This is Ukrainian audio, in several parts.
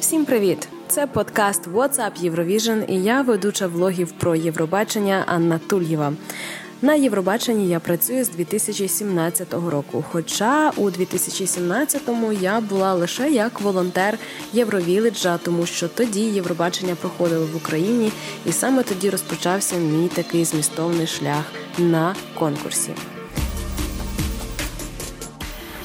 Всім привіт! Це подкаст WhatsApp Eurovision і я ведуча влогів про Євробачення Анна Тульєва. На Євробаченні я працюю з 2017 року. Хоча у 2017-му я була лише як волонтер Євровіледжа, тому що тоді Євробачення проходило в Україні, і саме тоді розпочався мій такий змістовний шлях на конкурсі.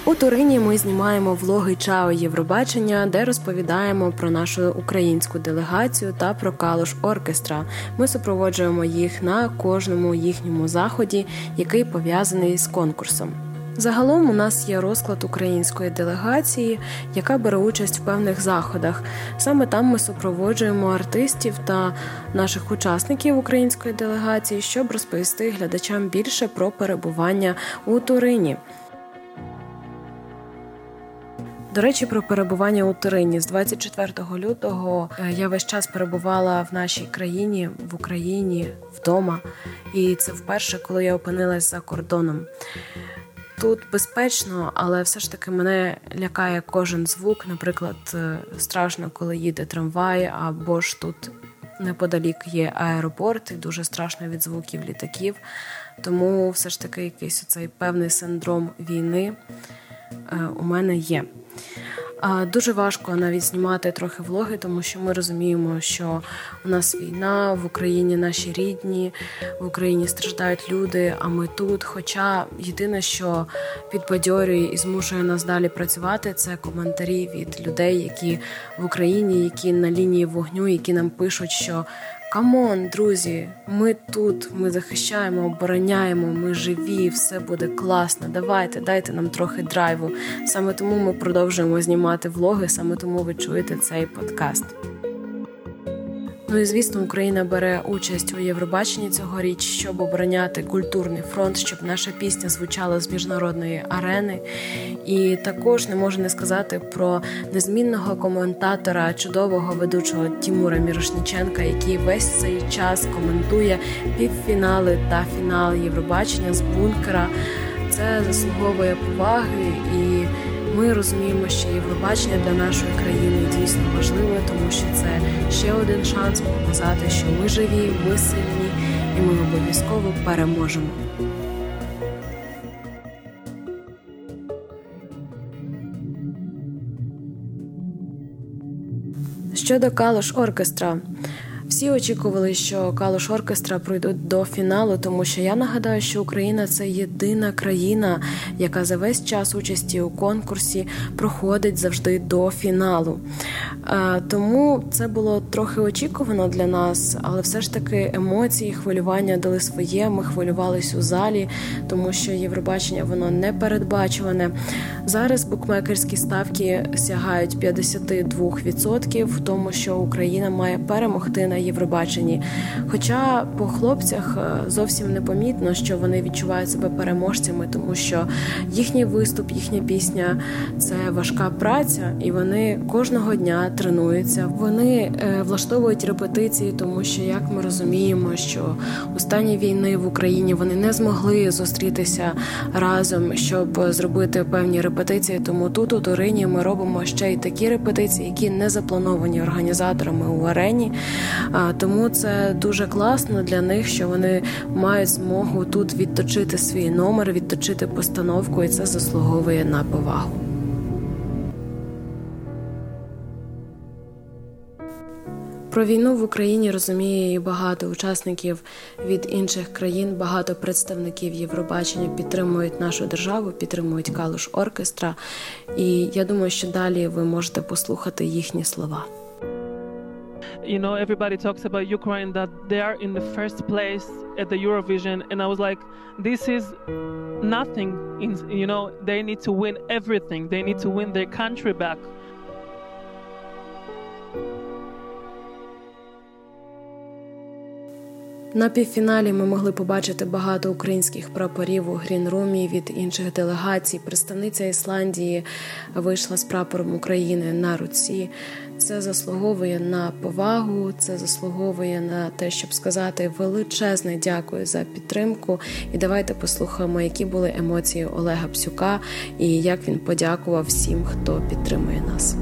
У Турині ми знімаємо влоги Чао Євробачення, де розповідаємо про нашу українську делегацію та про калуш оркестра. Ми супроводжуємо їх на кожному їхньому заході, який пов'язаний з конкурсом. Загалом у нас є розклад української делегації, яка бере участь в певних заходах. Саме там ми супроводжуємо артистів та наших учасників української делегації, щоб розповісти глядачам більше про перебування у Турині. До речі, про перебування у Турині з 24 лютого е, я весь час перебувала в нашій країні, в Україні, вдома, і це вперше, коли я опинилась за кордоном. Тут безпечно, але все ж таки мене лякає кожен звук. Наприклад, е, страшно, коли їде трамвай, або ж тут неподалік є аеропорт, і дуже страшно від звуків літаків. Тому все ж таки якийсь оцей певний синдром війни у мене є. Дуже важко навіть знімати трохи влоги, тому що ми розуміємо, що у нас війна в Україні наші рідні, в Україні страждають люди. А ми тут. Хоча єдине, що підбадьорює і змушує нас далі працювати, це коментарі від людей, які в Україні, які на лінії вогню, які нам пишуть, що Come on, друзі, ми тут, ми захищаємо, обороняємо, ми живі, все буде класно. Давайте, дайте нам трохи драйву. Саме тому ми продовжуємо знімати влоги, саме тому ви чуєте цей подкаст. Ну і звісно, Україна бере участь у Євробаченні цьогоріч, щоб обороняти культурний фронт, щоб наша пісня звучала з міжнародної арени. І також не можу не сказати про незмінного коментатора, чудового ведучого Тімура Мірошніченка, який весь цей час коментує півфінали та фінал Євробачення з бункера. Це заслуговує поваги і. Ми розуміємо, що Євробачення для нашої країни дійсно важливе, тому що це ще один шанс показати, що ми живі, ми сильні, і ми обов'язково переможемо. Щодо Калош оркестра. Всі очікували, що Калуш оркестра пройдуть до фіналу, тому що я нагадаю, що Україна це єдина країна, яка за весь час участі у конкурсі проходить завжди до фіналу. Тому це було трохи очікувано для нас, але все ж таки емоції, хвилювання дали своє. Ми хвилювались у залі, тому що Євробачення воно не передбачуване. Зараз букмекерські ставки сягають 52% в тому, що Україна має перемогти на Євробаченні. Хоча по хлопцях е, зовсім непомітно, що вони відчувають себе переможцями, тому що їхній виступ, їхня пісня це важка праця, і вони кожного дня тренуються. Вони е, влаштовують репетиції, тому що як ми розуміємо, що у стані війни в Україні вони не змогли зустрітися разом, щоб зробити певні репетиції. Тому тут у Турині ми робимо ще й такі репетиції, які не заплановані організаторами у арені. Тому це дуже класно для них, що вони мають змогу тут відточити свій номер, відточити постановку, і це заслуговує на повагу. Про війну в Україні розуміє і багато учасників від інших країн, багато представників Євробачення підтримують нашу державу, підтримують калуш оркестра. І я думаю, що далі ви можете послухати їхні слова. You know, everybody talks about Ukraine that they are in the first place at the Eurovision, and I was like, this is nothing. In, you know, they need to win everything. They need to win their country back. На півфіналі ми могли побачити багато українських прапорів у грінрумі від інших делегацій. Представниця Ісландії вийшла з прапором України на руці. Це заслуговує на повагу, це заслуговує на те, щоб сказати величезне дякую за підтримку. І давайте послухаємо, які були емоції Олега Псюка і як він подякував всім, хто підтримує нас.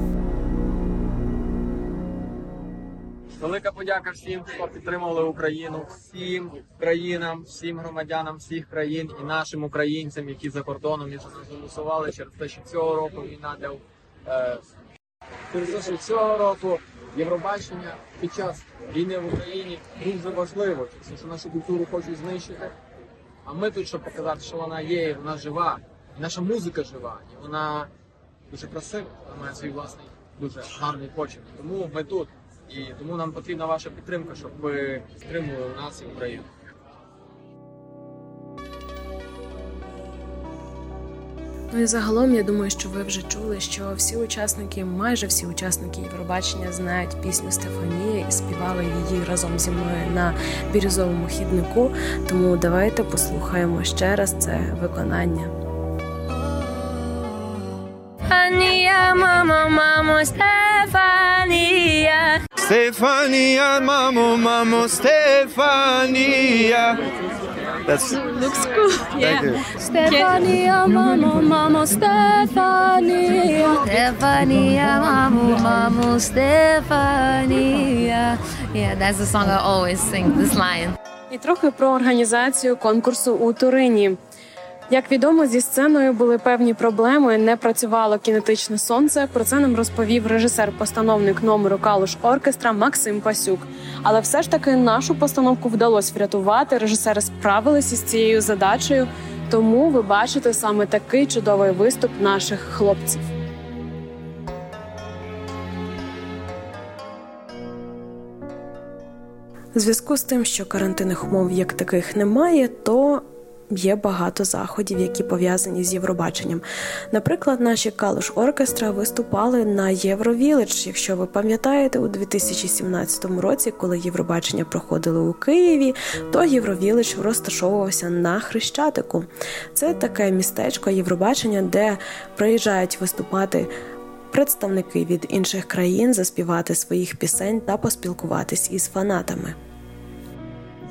Велика подяка всім, хто підтримували Україну, всім країнам, всім громадянам всіх країн і нашим українцям, які за кордоном і голосували через те, що цього року війна для е, через те, що цього року Євробачення під час війни в Україні дуже важливо, те, що нашу культуру хочуть знищити. А ми тут, щоб показати, що вона є, і вона жива, і наша музика жива, і вона дуже красива, вона має свій власний дуже гарний почерк. Тому ми тут. І тому нам потрібна ваша підтримка, щоб ви підтримували нас і Україну. Ну і загалом я думаю, що ви вже чули, що всі учасники, майже всі учасники Євробачення знають пісню Стефанія і співали її разом зі мною на бірюзовому хіднику. Тому давайте послухаємо ще раз це виконання. Stefania, mama, mama, Stefania. Stefania, mamo, mamo, Stefania. That's Looks cool. thank you. Stefania, mama, mama, Stefania. Stefania, mama, mama, Stefania. Yeah, that's the song I always sing, this line. І трохи про організацію конкурсу у Турині. Як відомо, зі сценою були певні проблеми, не працювало кінетичне сонце. Про це нам розповів режисер-постановник номеру Калуш оркестра Максим Пасюк. Але все ж таки нашу постановку вдалося врятувати. Режисери справилися з цією задачею. Тому ви бачите саме такий чудовий виступ наших хлопців. Зв'язку з тим, що карантинних умов як таких немає, то є багато заходів, які пов'язані з Євробаченням. Наприклад, наші Калуш оркестра виступали на Євровіледж. Якщо ви пам'ятаєте, у 2017 році, коли Євробачення проходило у Києві, то Євровіледж розташовувався на Хрещатику. Це таке містечко Євробачення, де приїжджають виступати. Представники від інших країн заспівати своїх пісень та поспілкуватись із фанатами.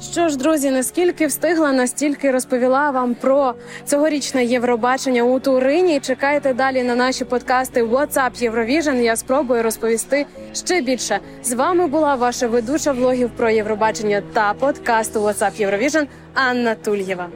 Що ж, друзі, наскільки встигла, настільки розповіла вам про цьогорічне Євробачення у Турині. Чекайте далі на наші подкасти WhatsApp Eurovision. Я спробую розповісти ще більше. З вами була ваша ведуча влогів про Євробачення та подкасту WhatsApp Eurovision Анна Тульєва.